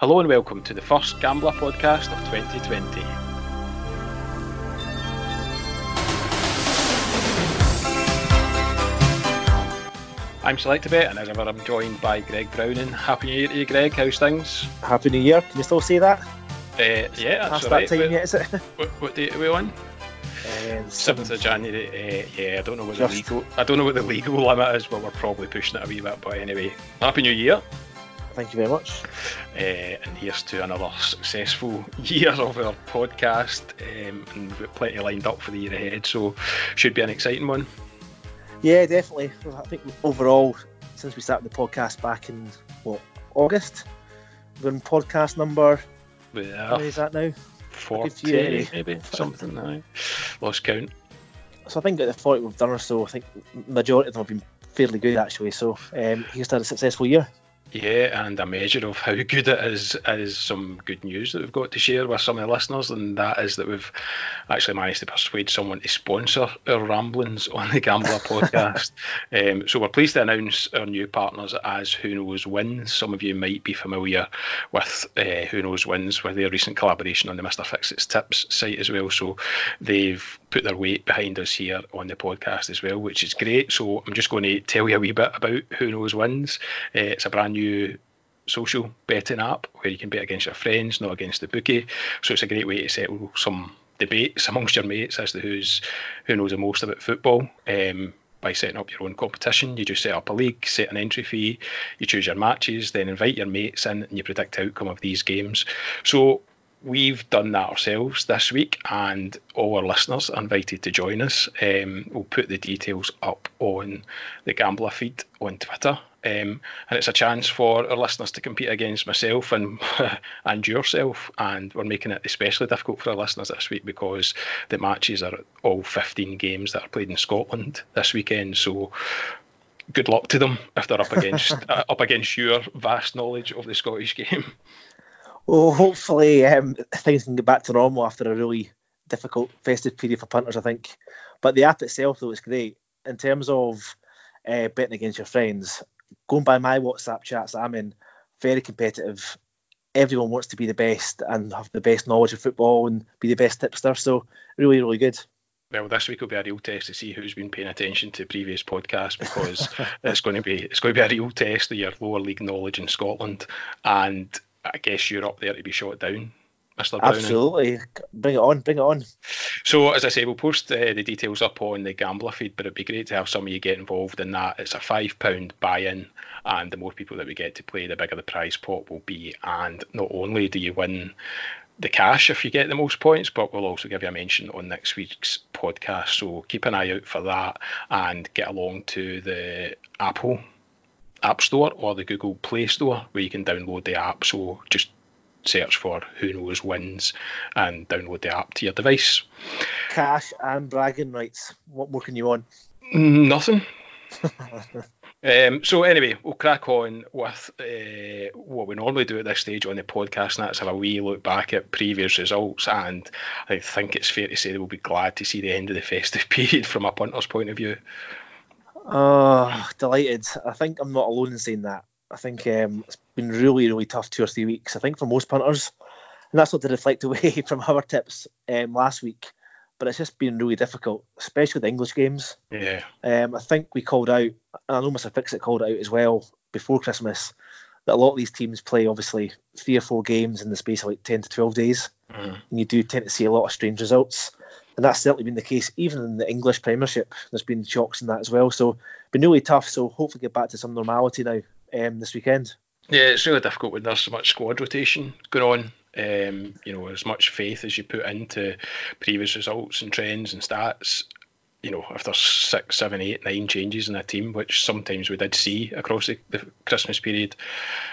Hello and welcome to the first Gambler podcast of 2020. I'm Selectabet and as ever I'm joined by Greg Browning. Happy New Year to you Greg, how's things? Happy New Year, can you still say that? Uh, yeah, that's Past right. that time What- yet, is it? What, what date are we on? Uh, Seventh of January. Uh, yeah, I don't know what the legal. I don't know what the legal limit is, but we're probably pushing it a wee bit. But anyway, happy New Year, Thank you very much. uh, and here's to another successful year of our podcast. Um, and we've got plenty lined up for the year ahead, so should be an exciting one. Yeah, definitely. I think overall, since we started the podcast back in what August, we're in podcast number. Yeah, many is that now? forty few. maybe something. I lost count. So I think out of the forty we've done or so, I think majority of them have been fairly good actually. So um, here's to a successful year. Yeah, and a measure of how good it is is some good news that we've got to share with some of the listeners, and that is that we've actually managed to persuade someone to sponsor our ramblings on the Gambler podcast. Um, so we're pleased to announce our new partners as Who Knows Wins. Some of you might be familiar with uh, Who Knows Wins with their recent collaboration on the Mr. Fixits Tips site as well. So they've put their weight behind us here on the podcast as well, which is great. So I'm just going to tell you a wee bit about Who Knows Wins. Uh, it's a brand new social betting app where you can bet against your friends, not against the bookie. So it's a great way to settle some debates amongst your mates as to who's who knows the most about football. Um, by setting up your own competition, you just set up a league, set an entry fee, you choose your matches, then invite your mates in, and you predict the outcome of these games. So we've done that ourselves this week, and all our listeners are invited to join us. Um, we'll put the details up on the Gambler feed on Twitter. Um, and it's a chance for our listeners to compete against myself and and yourself. And we're making it especially difficult for our listeners this week because the matches are all 15 games that are played in Scotland this weekend. So good luck to them if they're up against uh, up against your vast knowledge of the Scottish game. Well, hopefully um, things can get back to normal after a really difficult festive period for punters, I think. But the app itself, though, is great in terms of uh, betting against your friends. Going by my WhatsApp chats I'm in, very competitive. Everyone wants to be the best and have the best knowledge of football and be the best tipster. So really, really good. Well, this week will be a real test to see who's been paying attention to previous podcasts because it's going to be it's going to be a real test of your lower league knowledge in Scotland, and I guess you're up there to be shot down, Mister Browning. Absolutely, bring it on, bring it on. So, as I say, we'll post uh, the details up on the Gambler feed, but it'd be great to have some of you get involved in that. It's a £5 buy in, and the more people that we get to play, the bigger the prize pot will be. And not only do you win the cash if you get the most points, but we'll also give you a mention on next week's podcast. So, keep an eye out for that and get along to the Apple App Store or the Google Play Store where you can download the app. So, just search for Who Knows Wins and download the app to your device. Cash and bragging rights. What more can you want? Nothing. Um, so anyway, we'll crack on with uh, what we normally do at this stage on the podcast, and that's have a wee look back at previous results. And I think it's fair to say that we'll be glad to see the end of the festive period from a punter's point of view. Oh, delighted. I think I'm not alone in saying that. I think um, it's been really, really tough two or three weeks. I think for most punters, and that's not to reflect away from our tips um, last week, but it's just been really difficult, especially the English games. Yeah, Um, I think we called out, and I know Mr. Fixit called out as well before Christmas, that a lot of these teams play obviously three or four games in the space of like 10 to 12 days, Mhm. and you do tend to see a lot of strange results. And that's certainly been the case, even in the English Premiership. There's been shocks in that as well. So, been really tough. So, hopefully, get back to some normality now um, this weekend. yeah, it's really difficult when there's so much squad rotation going on. Um, you know, as much faith as you put into previous results and trends and stats. You know, if there's six, seven, eight, nine changes in a team, which sometimes we did see across the, the Christmas period,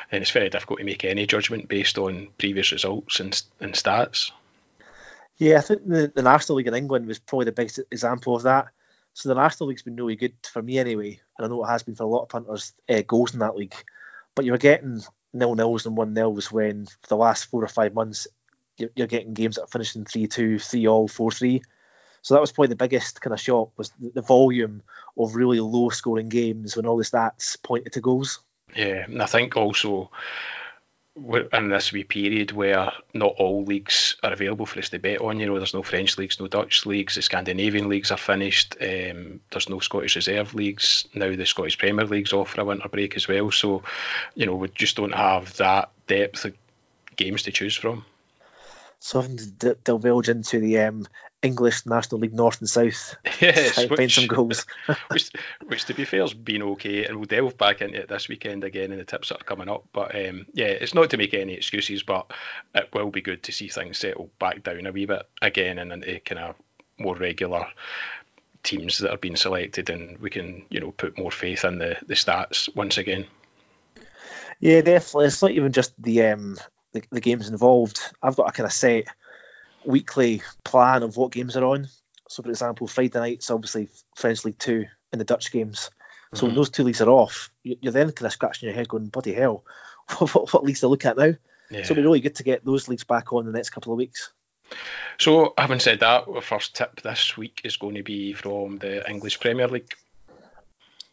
then it's very difficult to make any judgment based on previous results and, and stats. Yeah, I think the, the National League in England was probably the biggest example of that. So the National League's been really good for me anyway, and I know it has been for a lot of punters uh, goals in that league. But you were getting nil nils and one nils when for the last four or five months you're, you're getting games that are finishing three two, three all, four three. So that was probably the biggest kind of shock was the, the volume of really low scoring games when all the stats pointed to goals. Yeah, and I think also in this wee period where not all leagues are available for us to bet on. You know, there's no French leagues, no Dutch leagues, the Scandinavian leagues are finished. Um, there's no Scottish reserve leagues now. The Scottish Premier League's off for a winter break as well. So, you know, we just don't have that depth of games to choose from. So having to divulge into the um, English National League North and South. Yes, which, find some goals. which, which, to be fair, has been okay, and we'll delve back into it this weekend again in the tips that are coming up. But um, yeah, it's not to make any excuses, but it will be good to see things settle back down a wee bit again and into kind of more regular teams that are being selected, and we can you know put more faith in the the stats once again. Yeah, definitely. It's not even just the um the, the games involved. I've got a kind of set weekly plan of what games are on. So, for example, Friday night's obviously French League Two and the Dutch games. So mm-hmm. when those two leagues are off, you're then kind of scratching your head, going, "Bloody hell, what, what leagues to look at now?" Yeah. So it'll be really good to get those leagues back on in the next couple of weeks. So, having said that, our first tip this week is going to be from the English Premier League.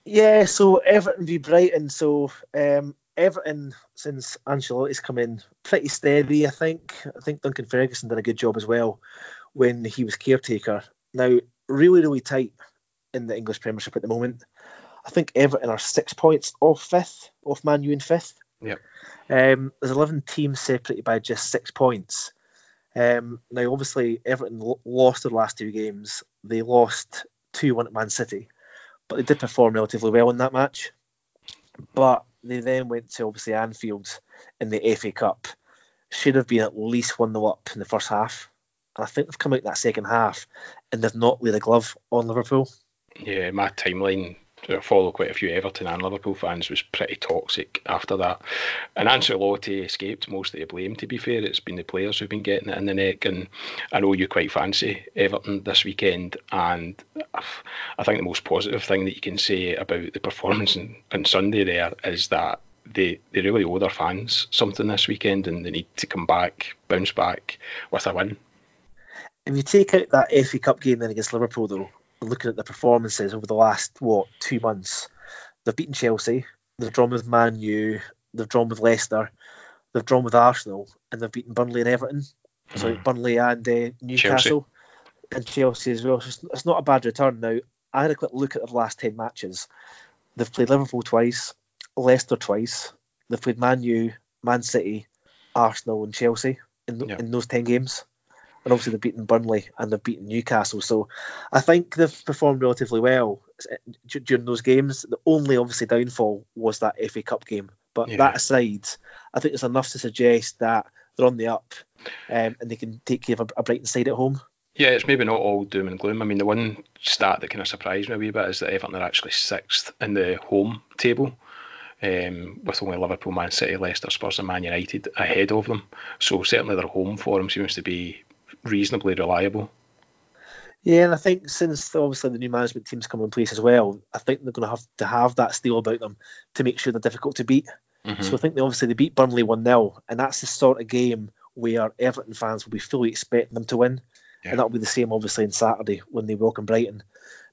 Yeah, so Everton v Brighton. So um, Everton, since Ancelotti's come in, pretty steady, I think. I think Duncan Ferguson did a good job as well when he was caretaker. Now, really, really tight in the English Premiership at the moment. I think Everton are six points off fifth, off Man U in fifth. Yep. Um, there's 11 teams separated by just six points. Um, now, obviously, Everton lost their last two games. They lost 2 1 at Man City, but they did perform relatively well in that match. But they then went to obviously Anfield in the FA Cup. Should have been at least 1 0 up in the first half. And I think they've come out that second half and they've not laid a glove on Liverpool. Yeah, my timeline I follow quite a few Everton and Liverpool fans was pretty toxic after that. And Ancelotti escaped most of the blame. To be fair, it's been the players who've been getting it in the neck. And I know you quite fancy Everton this weekend, and I think the most positive thing that you can say about the performance on, on Sunday there is that they they really owe their fans something this weekend, and they need to come back, bounce back with a win. If you take out that FA Cup game then against Liverpool, though, looking at the performances over the last what two months, they've beaten Chelsea, they've drawn with Man U, they've drawn with Leicester, they've drawn with Arsenal, and they've beaten Burnley and Everton. Mm. So Burnley and uh, Newcastle Chelsea. and Chelsea as well. So it's, it's not a bad return. Now I had a quick look at the last ten matches. They've played Liverpool twice, Leicester twice. They've played Man U, Man City, Arsenal, and Chelsea in, yeah. in those ten games and obviously they've beaten Burnley and they've beaten Newcastle. So I think they've performed relatively well during those games. The only obviously downfall was that FA Cup game. But yeah. that aside, I think it's enough to suggest that they're on the up um, and they can take care of a, a Brighton side at home. Yeah, it's maybe not all doom and gloom. I mean, the one stat that kind of surprised me a wee bit is that Everton are actually sixth in the home table. Um, with only Liverpool, Man City, Leicester, Spurs, and Man United ahead of them. So certainly their home form seems to be reasonably reliable. Yeah, and I think since obviously the new management team's come in place as well, I think they're going to have to have that steel about them to make sure they're difficult to beat. Mm-hmm. So I think they obviously they beat Burnley one 0 and that's the sort of game where Everton fans will be fully expecting them to win, yeah. and that'll be the same obviously on Saturday when they welcome Brighton.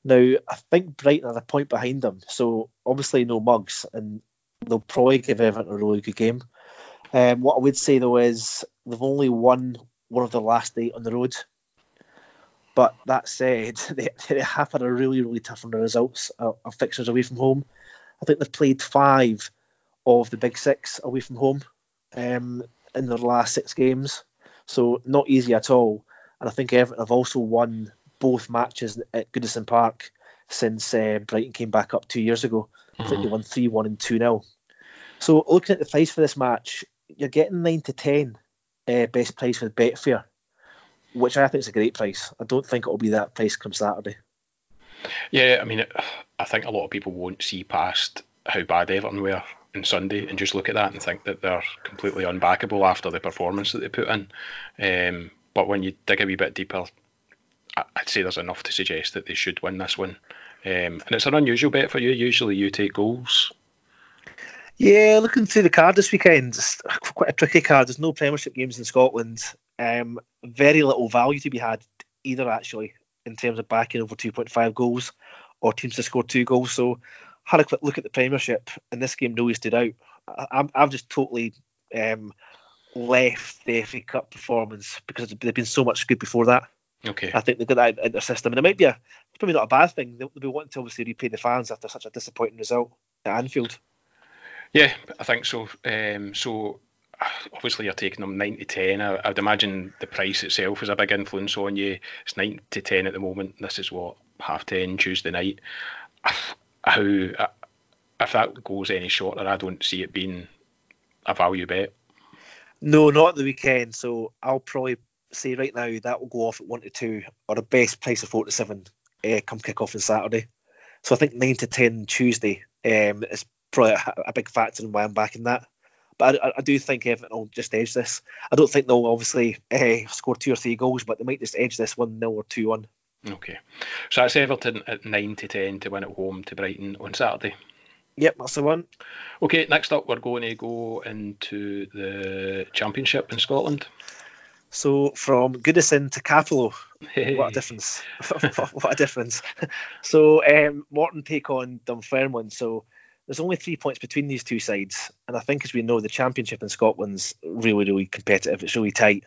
Now I think Brighton are a point behind them, so obviously no mugs, and they'll probably give Everton a really good game. Um, what I would say though is they've only won one of the last eight on the road. But that said, they, they have had a really, really tough on the results of, of fixtures away from home. I think they've played five of the big six away from home um, in their last six games. So not easy at all. And I think Everton have also won both matches at Goodison Park since uh, Brighton came back up two years ago. Mm-hmm. I think they mm-hmm. won 3 1 and 2 0. So looking at the price for this match, you're getting 9 to 10 uh, best price with Betfair, which I think is a great price. I don't think it'll be that price come Saturday. Yeah, I mean, I think a lot of people won't see past how bad Everton were on Sunday and just look at that and think that they're completely unbackable after the performance that they put in. Um, but when you dig a wee bit deeper, I'd say there's enough to suggest that they should win this one. Um, and it's an unusual bet for you. Usually you take goals yeah, looking through the card this weekend, it's quite a tricky card. There's no Premiership games in Scotland. Um, very little value to be had either, actually, in terms of backing over 2.5 goals or teams to score two goals. So, had a quick look at the Premiership, and this game really stood out. I, have just totally um, left the FA Cup performance because they've been so much good before that. Okay. I think they've got that in their system, and it might be a probably not a bad thing. They'll, they'll be wanting to obviously repay the fans after such a disappointing result at Anfield. Yeah, I think so. Um, so obviously you're taking them nine to ten. I, would imagine the price itself is a big influence on you. It's nine to ten at the moment. This is what half ten Tuesday night. How if that goes any shorter, I don't see it being a value bet. No, not the weekend. So I'll probably say right now that will go off at one to two, or the best price of four to seven uh, come kick off on Saturday. So I think nine to ten Tuesday um, is probably a, a, big factor in why I'm backing that. But I, I, do think Everton will just edge this. I don't think they'll obviously uh, score two or three goals, but they might just edge this one 0 or two one. Okay, so that's Everton at nine to ten to win at home to Brighton on Saturday. Yep, that's the one. Okay, next up we're going to go into the Championship in Scotland. So from Goodison to Cappielow, hey. what a difference! what a difference! So um, Morton take on Dunfermline. So there's only three points between these two sides, and I think as we know, the Championship in Scotland's really, really competitive. It's really tight.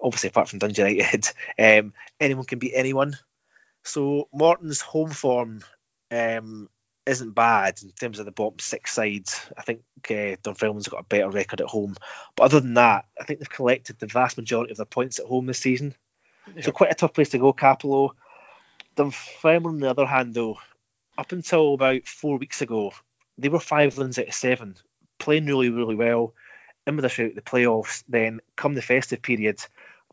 Obviously, apart from Dundee United, um, anyone can beat anyone. So Morton's home form um, isn't bad in terms of the bottom six sides. I think uh, Dunfermline's got a better record at home. But other than that, I think they've collected the vast majority of their points at home this season. Yep. So quite a tough place to go, Cappielow. Dunfermline, on the other hand, though, up until about four weeks ago, they were five wins out of seven, playing really, really well. In with a shout the playoffs. Then come the festive period,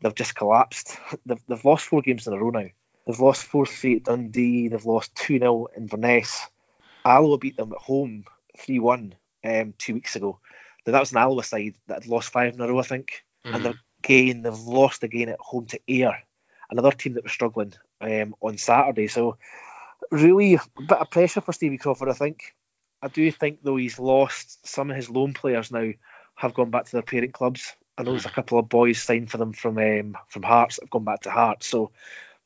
they've just collapsed. They've, they've lost four games in a row now. They've lost 4 3 at Dundee. They've lost 2 0 in Inverness. Alloa beat them at home 3 1 um, two weeks ago. Now, that was an Alloa side that had lost five in a row, I think. Mm-hmm. And again, they've lost again at home to Ayr, another team that was struggling um, on Saturday. So, really, a bit of pressure for Stevie Crawford, I think. I do think, though, he's lost some of his loan players now have gone back to their parent clubs. I know there's a couple of boys signed for them from um, from Hearts that have gone back to Hearts. So,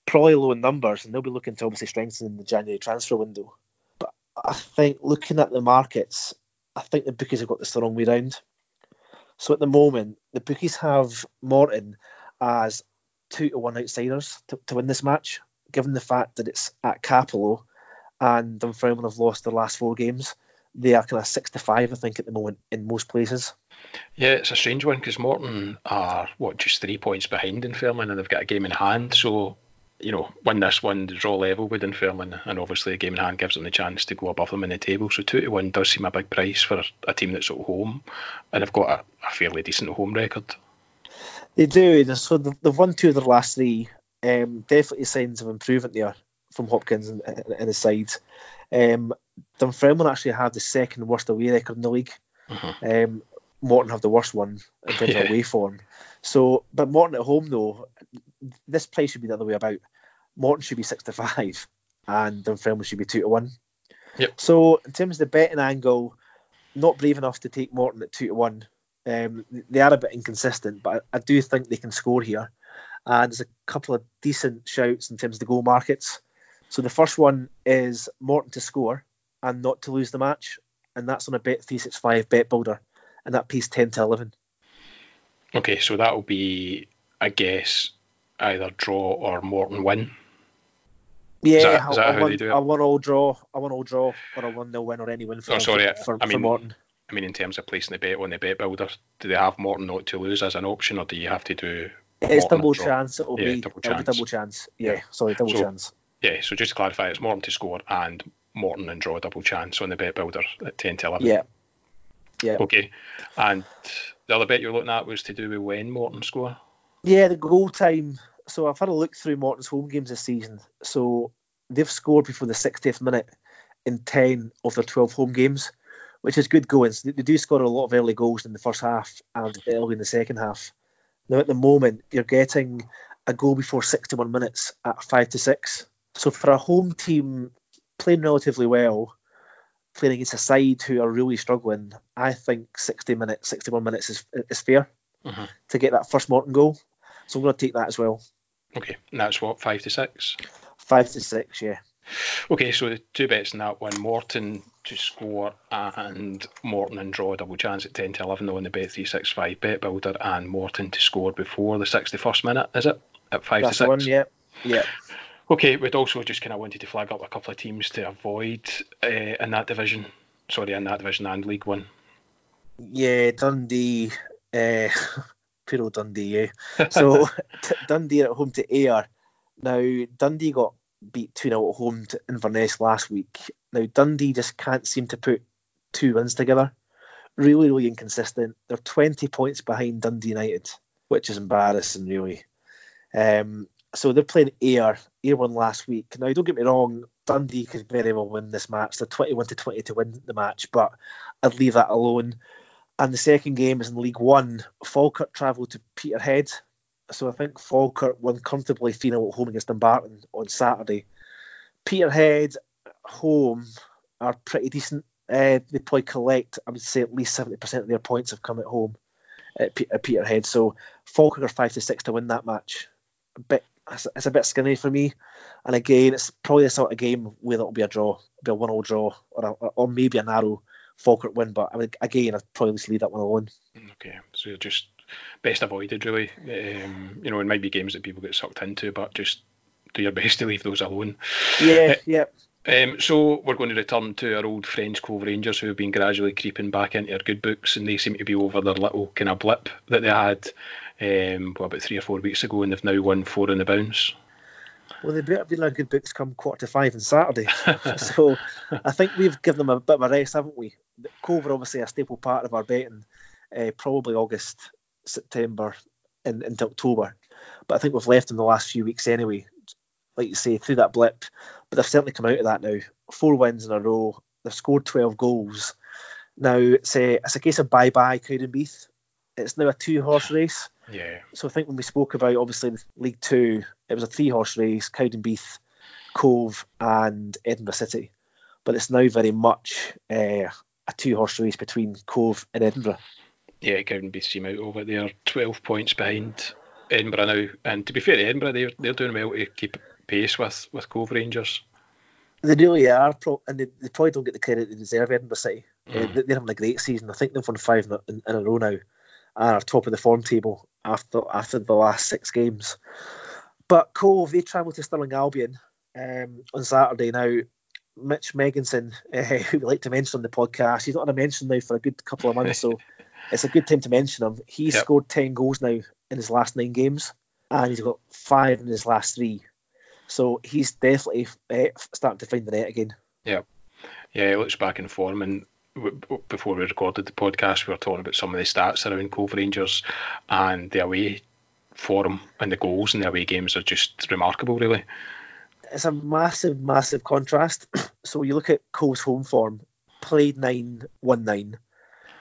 probably low in numbers, and they'll be looking to obviously strengthen in the January transfer window. But I think looking at the markets, I think the bookies have got this the wrong way round. So at the moment, the bookies have Morton as two to one outsiders to, to win this match, given the fact that it's at Cappielow and Dunfermline have lost their last four games. They are kind of six to five, I think, at the moment in most places. Yeah, it's a strange one because Morton are what just three points behind Dunfermline and they've got a game in hand. So you know, win this one, draw level with Dunfermline, and obviously a game in hand gives them the chance to go above them in the table. So two to one does seem a big price for a team that's at home, and they've got a, a fairly decent home record. They do. So they've won two of their last three. Um, definitely signs of improvement there from Hopkins and, and his side. Um, Dunfermline actually have the second worst away record in the league. Uh-huh. Um, Morton have the worst one in terms yeah. of away form. So, but Morton at home though, this price should be the other way about. Morton should be six to five, and Dunfermline should be two to one. Yep. So in terms of the betting angle, not brave enough to take Morton at two to one. Um, they are a bit inconsistent, but I, I do think they can score here. And there's a couple of decent shouts in terms of the goal markets. So the first one is Morton to score and not to lose the match, and that's on a bet three six five bet builder, and that pays ten to eleven. Okay, so that will be, I guess, either draw or Morton win. Yeah, is that, is that I, how won, they do it? I want all draw. I want all draw, or I want no win or any win for, oh, sorry, for, I mean, for Morton. I mean, in terms of placing the bet on the bet builder, do they have Morton not to lose as an option, or do you have to do? It's double chance. It'll yeah, be double chance. Be double chance. Yeah, yeah. sorry, double so, chance. Yeah, so just to clarify, it's Morton to score and Morton and draw a double chance on the bet builder at ten to eleven. Yeah. Yeah. Okay, and the other bet you're looking at was to do with when Morton score. Yeah, the goal time so I've had a look through Morton's home games this season. So they've scored before the 60th minute in 10 of their 12 home games, which is good going. So they do score a lot of early goals in the first half and early in the second half. Now at the moment, you're getting a goal before 61 minutes at five to six. So for a home team playing relatively well, playing against a side who are really struggling, I think 60 minutes, 61 minutes is is fair uh-huh. to get that first Morton goal. So I'm going to take that as well. Okay, and that's what five to six. Five to six, yeah. Okay, so the two bets in that one: Morton to score and Morton and draw double chance at 10 to 11 on the Bet365 bet builder and Morton to score before the 61st minute, is it? At 5 That's to 6? the one, yeah. Yeah. Okay, we'd also just kind of wanted to flag up a couple of teams to avoid uh, in that division. Sorry, in that division and League One. Yeah, Dundee, uh, poor old Dundee, yeah. So t- Dundee are at home to Ayr. Now, Dundee got beat 2 0 at home to Inverness last week. Now, Dundee just can't seem to put two wins together. Really, really inconsistent. They're 20 points behind Dundee United, which is embarrassing, really. Um, so they're playing Ayr. Ayr won last week. Now, don't get me wrong, Dundee could very well win this match. They're 21 to 20 to win the match, but I'd leave that alone. And the second game is in League One. Falkirk travelled to Peterhead. So I think Falkirk won comfortably 3 0 at home against Dumbarton on Saturday. Peterhead home are pretty decent. Uh, they probably collect, I would say, at least 70% of their points have come at home at, Peterhead. So Falkirk are 5 to 6 to win that match. A bit, it's, a bit skinny for me. And again, it's probably the sort of game where it'll be a draw, it'll be a one all draw, or, a, or maybe a narrow Falkirk win. But I mean, again, I'd probably just leave that one alone. Okay, so you're just best avoided, really. Um, you know, it might be games that people get sucked into, but just do your best to leave those alone. Yeah, yeah. Um, so we're going to return to our old friends Cove Rangers, who have been gradually creeping back into our good books, and they seem to be over their little kind of blip that they had um, what, about three or four weeks ago, and they've now won four in the bounce. Well, they better be like good books come quarter to five on Saturday. so I think we've given them a bit of a rest, haven't we? Cove are obviously a staple part of our betting, uh, probably August, September, and into October. But I think we've left them the last few weeks anyway, like you say, through that blip. But they've certainly come out of that now. Four wins in a row. They've scored 12 goals. Now, it's a, it's a case of bye bye Cowdenbeath. It's now a two horse race. Yeah. So I think when we spoke about obviously League Two, it was a three horse race: Cowdenbeath, Cove, and Edinburgh City. But it's now very much uh, a two horse race between Cove and Edinburgh. Yeah, Cowdenbeath seem out over there, 12 points behind Edinburgh now. And to be fair Edinburgh, they're, they're doing well to keep pace with, with Cove Rangers. They really are, and they, they probably don't get the credit they deserve. Edinburgh City, mm. uh, they're having a great season. I think they've won five in, in, a row now, and are top of the form table after after the last six games. But Cove, they travel to Stirling Albion um, on Saturday. Now, Mitch Megginson, uh, who we like to mention on the podcast, he's not on a mention now for a good couple of months, so it's a good time to mention him. He's yep. scored 10 goals now in his last nine games, and he's got five in his last three. So he's definitely uh, starting to find the net again. Yeah, yeah, he looks back in form. And w- before we recorded the podcast, we were talking about some of the stats around Cove Rangers and the away form and the goals in the away games are just remarkable, really. It's a massive, massive contrast. so you look at Cove's home form, played nine, won nine,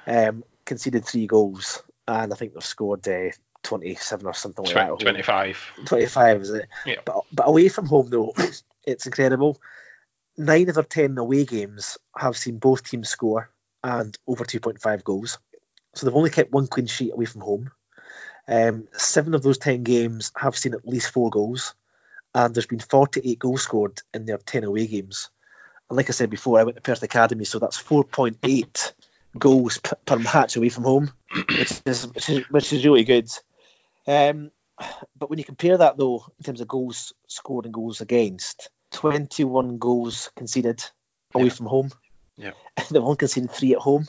um, conceded three goals, and I think they've scored uh, 27 or something like 20, that. 25. 25, is it? Yeah. But, but away from home, though, it's incredible. Nine of their 10 away games have seen both teams score and over 2.5 goals. So they've only kept one clean sheet away from home. Um, seven of those 10 games have seen at least four goals, and there's been 48 goals scored in their 10 away games. And like I said before, I went to Perth Academy, so that's 4.8 goals p- per match away from home, which is, which is, which is really good. Um, but when you compare that though, in terms of goals scored and goals against, 21 goals conceded away yeah. from home. Yeah. They've only conceded three at home.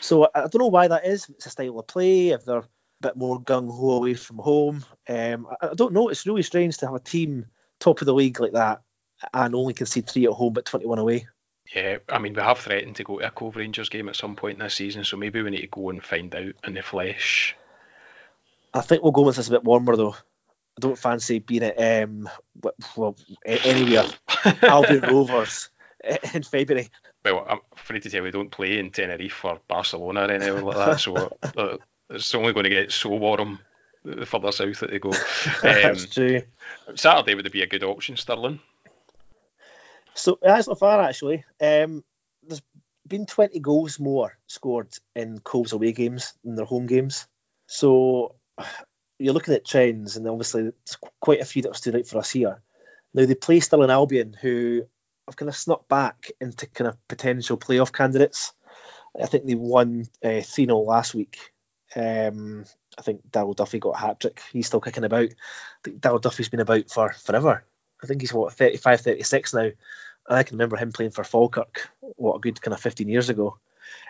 So I, I don't know why that is. It's a style of play. If they're a bit more gung ho away from home, um, I, I don't know. It's really strange to have a team top of the league like that and only concede three at home but 21 away. Yeah, I mean, we have threatened to go to a Cove Rangers game at some point this season, so maybe we need to go and find out in the flesh. I think we'll go with this a bit warmer though. I don't fancy being at um, well anywhere Albion Rovers in February. Well, I'm afraid to tell you, we don't play in Tenerife or Barcelona or anywhere like that, so uh, it's only going to get so warm the further south that they go. Um, That's true. Saturday would be a good option, Stirling. So that's not far actually. Um, there's been 20 goals more scored in Cove's away games than their home games. So you're looking at trends, and obviously quite a few that have stood out for us here. Now they play Stirling Albion, who have kind of snuck back into kind of potential playoff candidates. I think they won uh, 3 0 last week. Um, I think Darryl Duffy got a hat trick. He's still kicking about. I think Darryl Duffy's been about for forever. I think he's what 35, 36 now. And I can remember him playing for Falkirk, what a good kind of 15 years ago.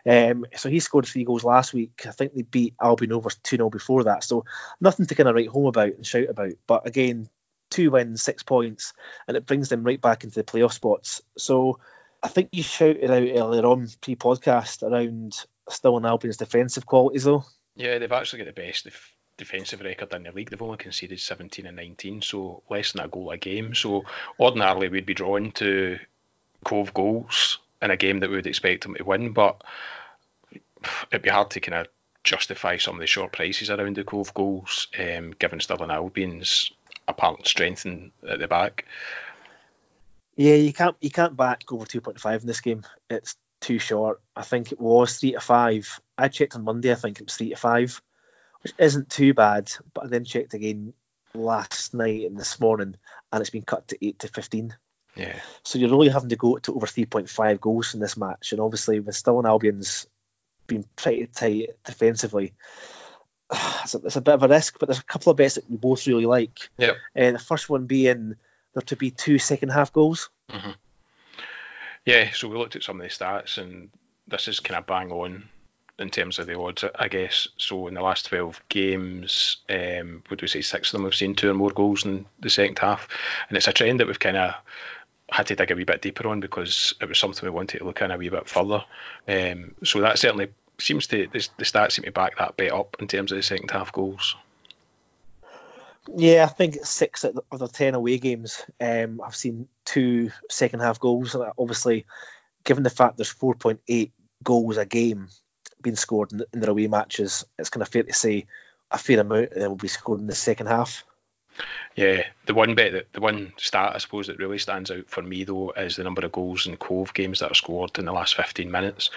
Um, so he scored three goals last week. I think they beat Albion over 2 0 before that. So nothing to kind of write home about and shout about. But again, two wins, six points, and it brings them right back into the playoff spots. So I think you shouted out earlier on pre podcast around Stirling Albion's defensive qualities, though. Yeah, they've actually got the best def- defensive record in the league. They've only conceded 17 and 19, so less than a goal a game. So ordinarily we'd be drawn to Cove goals in a game that we would expect them to win, but it'd be hard to kind of justify some of the short prices around the Cove goals, um, given Stirling Albion's apparent strength in, at the back. Yeah, you can't you can't back over 2.5 in this game. It's too short. I think it was three to five. I checked on Monday. I think it was three to five, which isn't too bad. But I then checked again last night and this morning, and it's been cut to eight to 15. Yeah. So you're really having to go to over 3.5 goals in this match, and obviously with Stirling Albion's being pretty tight defensively, it's a, it's a, bit of a risk. But there's a couple of bets that we both really like. Yeah. Uh, the first one being there to be two second half goals. Mm-hmm. Yeah, so we looked at some of the stats, and this is kind of bang on in terms of the odds, I guess. So in the last 12 games, um, would we say six of them have seen two or more goals in the second half? And it's a trend that we've kind of had to dig a wee bit deeper on because it was something we wanted to look in a wee bit further. Um, so that certainly seems to, the, the stats seem to back that bet up in terms of the second half goals. Yeah, I think six of the ten away games. Um, I've seen two second half goals. Obviously, given the fact there's 4.8 goals a game being scored in, in their away matches, it's kind of fair to say a fair amount of them will be scored in the second half. Yeah, the one bit that the one stat I suppose that really stands out for me though is the number of goals in Cove games that are scored in the last 15 minutes.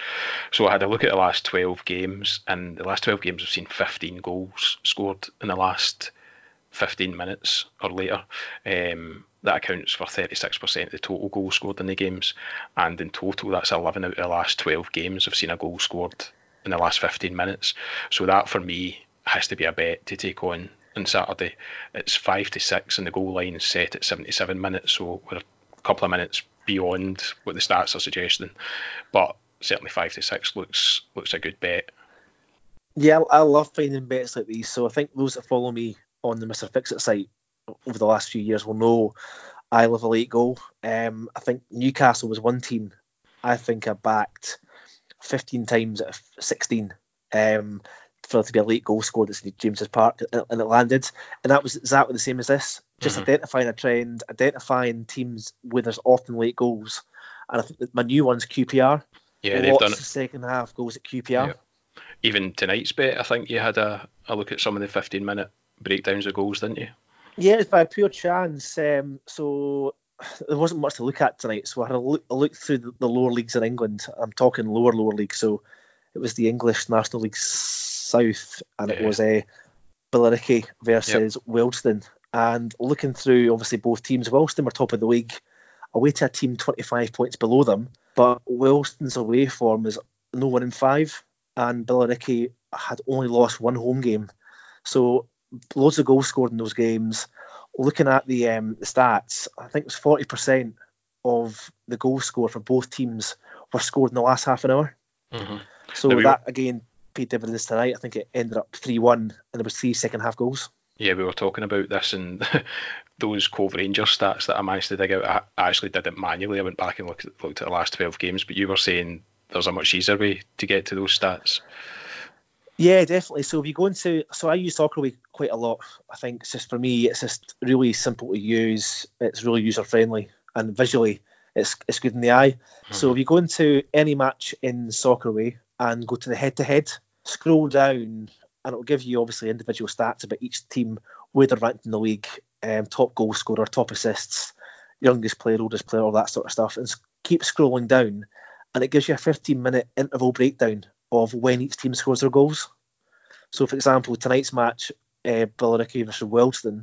So I had a look at the last 12 games, and the last 12 games I've seen 15 goals scored in the last 15 minutes or later. Um, that accounts for 36% of the total goals scored in the games, and in total, that's 11 out of the last 12 games I've seen a goal scored in the last 15 minutes. So that for me has to be a bet to take on on Saturday. It's five to six, and the goal line is set at 77 minutes, so we're a couple of minutes beyond what the stats are suggesting. But certainly five to six looks looks a good bet. Yeah, I love finding bets like these. So I think those that follow me on the Mr. Fixit site over the last few years will know I love a late goal. Um, I think Newcastle was one team I think I backed 15 times out of 16 um, for there to be a late goal scored at St James's Park, and it landed. And that was exactly the same as this. Just mm-hmm. identifying a trend, identifying teams where there's often late goals. And I think my new one's QPR. Yeah, they've done it. The second half goals at QPR. Yeah. Even tonight's bet, I think you had a, a look at some of the 15 minute breakdowns of goals, didn't you? Yeah, it's by pure chance. Um, so there wasn't much to look at tonight, so I had a look, a look through the, the, lower leagues in England. I'm talking lower lower league, so it was the English National League South, and yeah. it was a uh, Billericay versus yep. And looking through, obviously both teams, Wealdstone were top of the league, away to a team 25 points below them, but Wealdstone's away form is no one in five, and Billericay had only lost one home game. So loads of goals scored in those games. Looking at the, um, the stats, I think it was forty percent of the goals scored for both teams were scored in the last half an hour. Mm-hmm. So now that again paid dividends tonight. I think it ended up three one, and there was three second half goals. Yeah, we were talking about this and those Cove Rangers stats that I managed to dig out. I actually did it manually. I went back and looked at, looked at the last twelve games, but you were saying there's a much easier way to get to those stats. Yeah, definitely. So if you go into, so I use Soccerway quite a lot. I think it's just for me, it's just really simple to use. It's really user friendly and visually, it's it's good in the eye. Mm-hmm. So if you go into any match in Soccerway and go to the head to head, scroll down, and it'll give you obviously individual stats about each team, where they're ranked in the league, um, top goal scorer, top assists, youngest player, oldest player, all that sort of stuff, and keep scrolling down, and it gives you a 15 minute interval breakdown of when each team scores their goals. So, for example, tonight's match, uh, Billericay versus Wealdstone,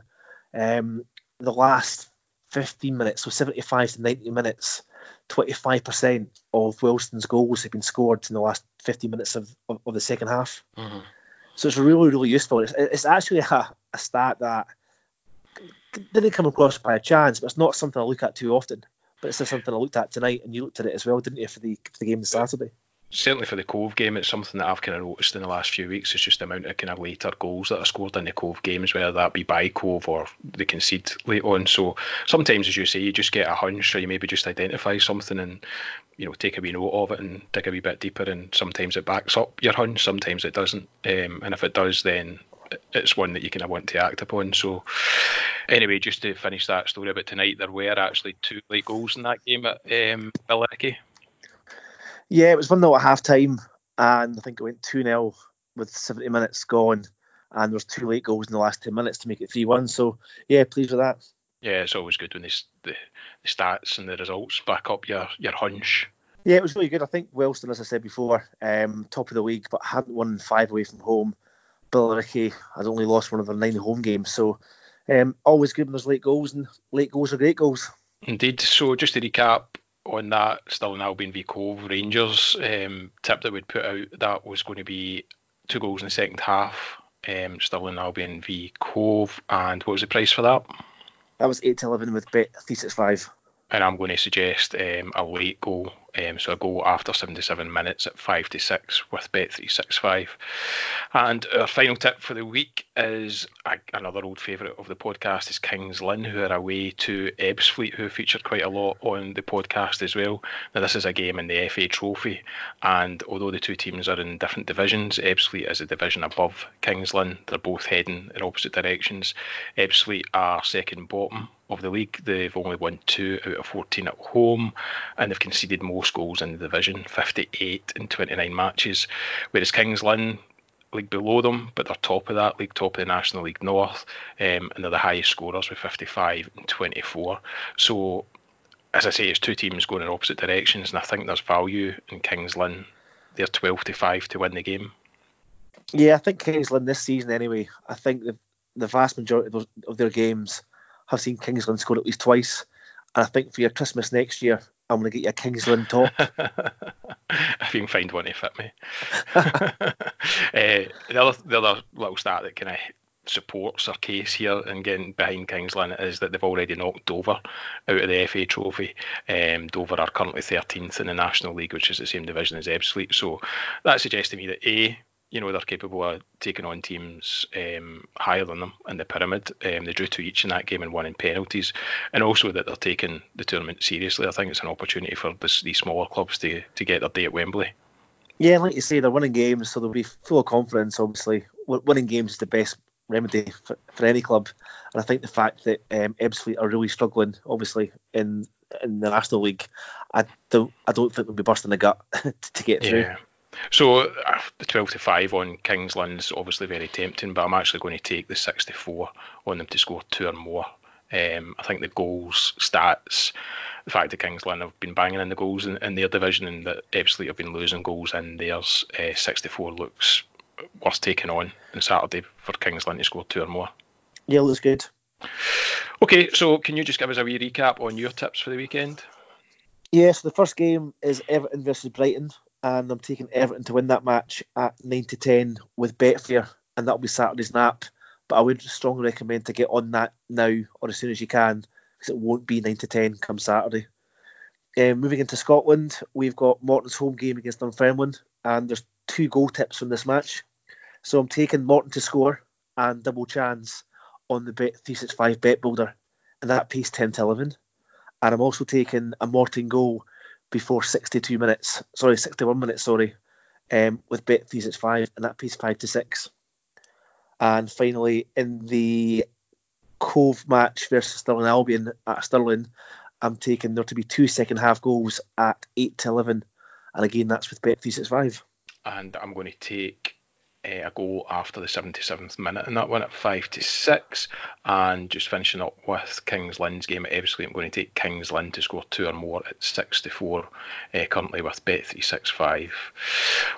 um, the last 15 minutes, so 75 to 90 minutes, 25% of Wealdstone's goals have been scored in the last 50 minutes of, of, of the second half. Mhm. So it's really, really useful. It's, it's actually a, a stat that didn't come across by a chance, but it's not something I look at too often. But it's just something I looked at tonight, and you looked at it as well, didn't you, for the for the game this Saturday? Certainly for the Cove game, it's something that I've kind of noticed in the last few weeks. It's just the amount of kind of later goals that are scored in the Cove games, whether that be by Cove or they concede late on. So sometimes, as you say, you just get a hunch, or you maybe just identify something and you know take a wee note of it and dig a wee bit deeper. And sometimes it backs up your hunch, sometimes it doesn't. Um, and if it does, then it's one that you kind of want to act upon. So, anyway, just to finish that story about tonight, there were actually two late goals in that game at um, Billericay. Yeah, it was 1 0 at half time, and I think it went 2 0 with 70 minutes gone, and there was two late goals in the last 10 minutes to make it 3 1. So, yeah, pleased with that. Yeah, it's always good when the, the, the stats and the results back up your, your hunch. Yeah, it was really good. I think Wealdstone, as I said before, um, top of the league, but hadn't won five away from home. Billericay had only lost one of their nine home games. So, um, always good when there's late goals, and late goals are great goals. Indeed. So just to recap on that, now being v Cove Rangers um, tip that we'd put out, that was going to be two goals in the second half. Um, now being v Cove, and what was the price for that? That was eight to eleven with bet thesis five. And I'm going to suggest um, a late goal, um, so a goal after 77 minutes at 5 to 6 with Bet365. And our final tip for the week is uh, another old favourite of the podcast is Kings Lynn, who are away to Ebbsfleet, who featured quite a lot on the podcast as well. Now, this is a game in the FA Trophy, and although the two teams are in different divisions, Ebbsfleet is a division above Kings Lynn. They're both heading in opposite directions. Ebbsfleet are second bottom of the league. They've only won two out of 14 at home, and they've conceded most goals in the division 58 in 29 matches. Whereas Kings Lynn, league below them, but they're top of that league, top of the National League North, um, and they're the highest scorers with 55 and 24. So, as I say, it's two teams going in opposite directions, and I think there's value in Kings Lynn. They're 12 to 5 to win the game. Yeah, I think Kings Lynn this season, anyway, I think the, the vast majority of, those, of their games have seen Kings Lynn score at least twice. And I think for your Christmas next year, I'm going to get you a Kings Lynn top. if you can find one to fit me. uh, the other the other little stat that kind of supports our case here and getting behind Kings Lynn is that they've already knocked Dover out of the FA Trophy. Um, Dover are currently 13th in the National League, which is the same division as Ebbsfleet. So that suggests to me that A, you know, they're capable of taking on teams um, higher than them in the pyramid. Um, they drew two each in that game and won in penalties, and also that they're taking the tournament seriously. I think it's an opportunity for this, these smaller clubs to, to get their day at Wembley. Yeah, like you say, they're winning games, so they'll be full of confidence. Obviously, winning games is the best remedy for, for any club, and I think the fact that um, Ebbsfleet are really struggling, obviously in in the National League, I don't I don't think they'll be bursting the gut to get through. Yeah. So uh, the 12 to 5 on Kings Lynn's obviously very tempting, but I'm actually going to take the 64 on them to score two or more. Um, I think the goals, stats, the fact that Kings Lynn have been banging in the goals in, in their division and that Ebbsfleet have been losing goals in theirs, uh, 64 looks worth taking on on Saturday for Kings Lynn to score two or more. Yeah, looks good. Okay, so can you just give us a wee recap on your tips for the weekend? Yeah, so the first game is Everton versus Brighton and I'm taking Everton to win that match at 9 to 10 with Betfair, and that'll be Saturday's nap. But I would strongly recommend to get on that now or as soon as you can, because it won't be 9 to 10 come Saturday. Um, moving into Scotland, we've got Morton's home game against Dunfermline, and there's two goal tips from this match. So I'm taking Morton to score and double chance on the Bet365 bet builder, and that pays 10 to 11. And I'm also taking a Morton goal before 62 minutes, sorry, 61 minutes, sorry, um, with Bet365, and that pays five to six. And finally, in the Cove match versus Stirling Albion at Stirling, I'm taking there to be two second half goals at eight to eleven, and again that's with Bet365. And I'm going to take a goal after the 77th minute and that one at 5 to 6. And just finishing up with Kings Lynn's game at Ebbsfleet, I'm going to take Kings Lynn to score two or more at 6 to 4, uh, currently with Bet365.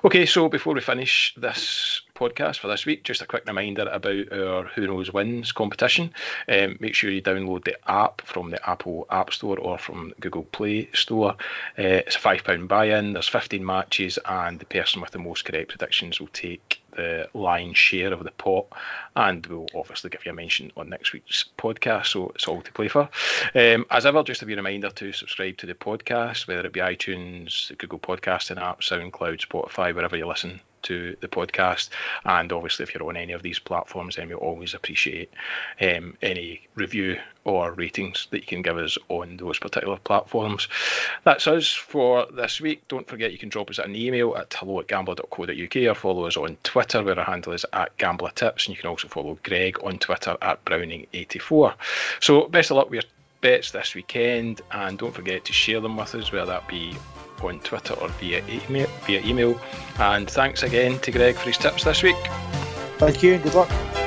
Okay, so before we finish this podcast for this week. Just a quick reminder about our Who Knows Wins competition. Um, make sure you download the app from the Apple App Store or from Google Play Store. Uh, it's a £5 buy in, there's 15 matches, and the person with the most correct predictions will take the lion's share of the pot, and we'll obviously give you a mention on next week's podcast. So it's all to play for. Um, as ever, just a reminder to subscribe to the podcast, whether it be iTunes, Google Podcasting app, SoundCloud, Spotify, wherever you listen to the podcast. And obviously, if you're on any of these platforms, then we always appreciate um, any review or ratings that you can give us on those particular platforms. That's us for this week. Don't forget you can drop us an email at hello at gambler.co.uk or follow us on Twitter where our handle is at gamblertips. And you can also follow Greg on Twitter at Browning84. So best of luck with your bets this weekend and don't forget to share them with us, whether that be on Twitter or via email. Via email. And thanks again to Greg for his tips this week. Thank you and good luck.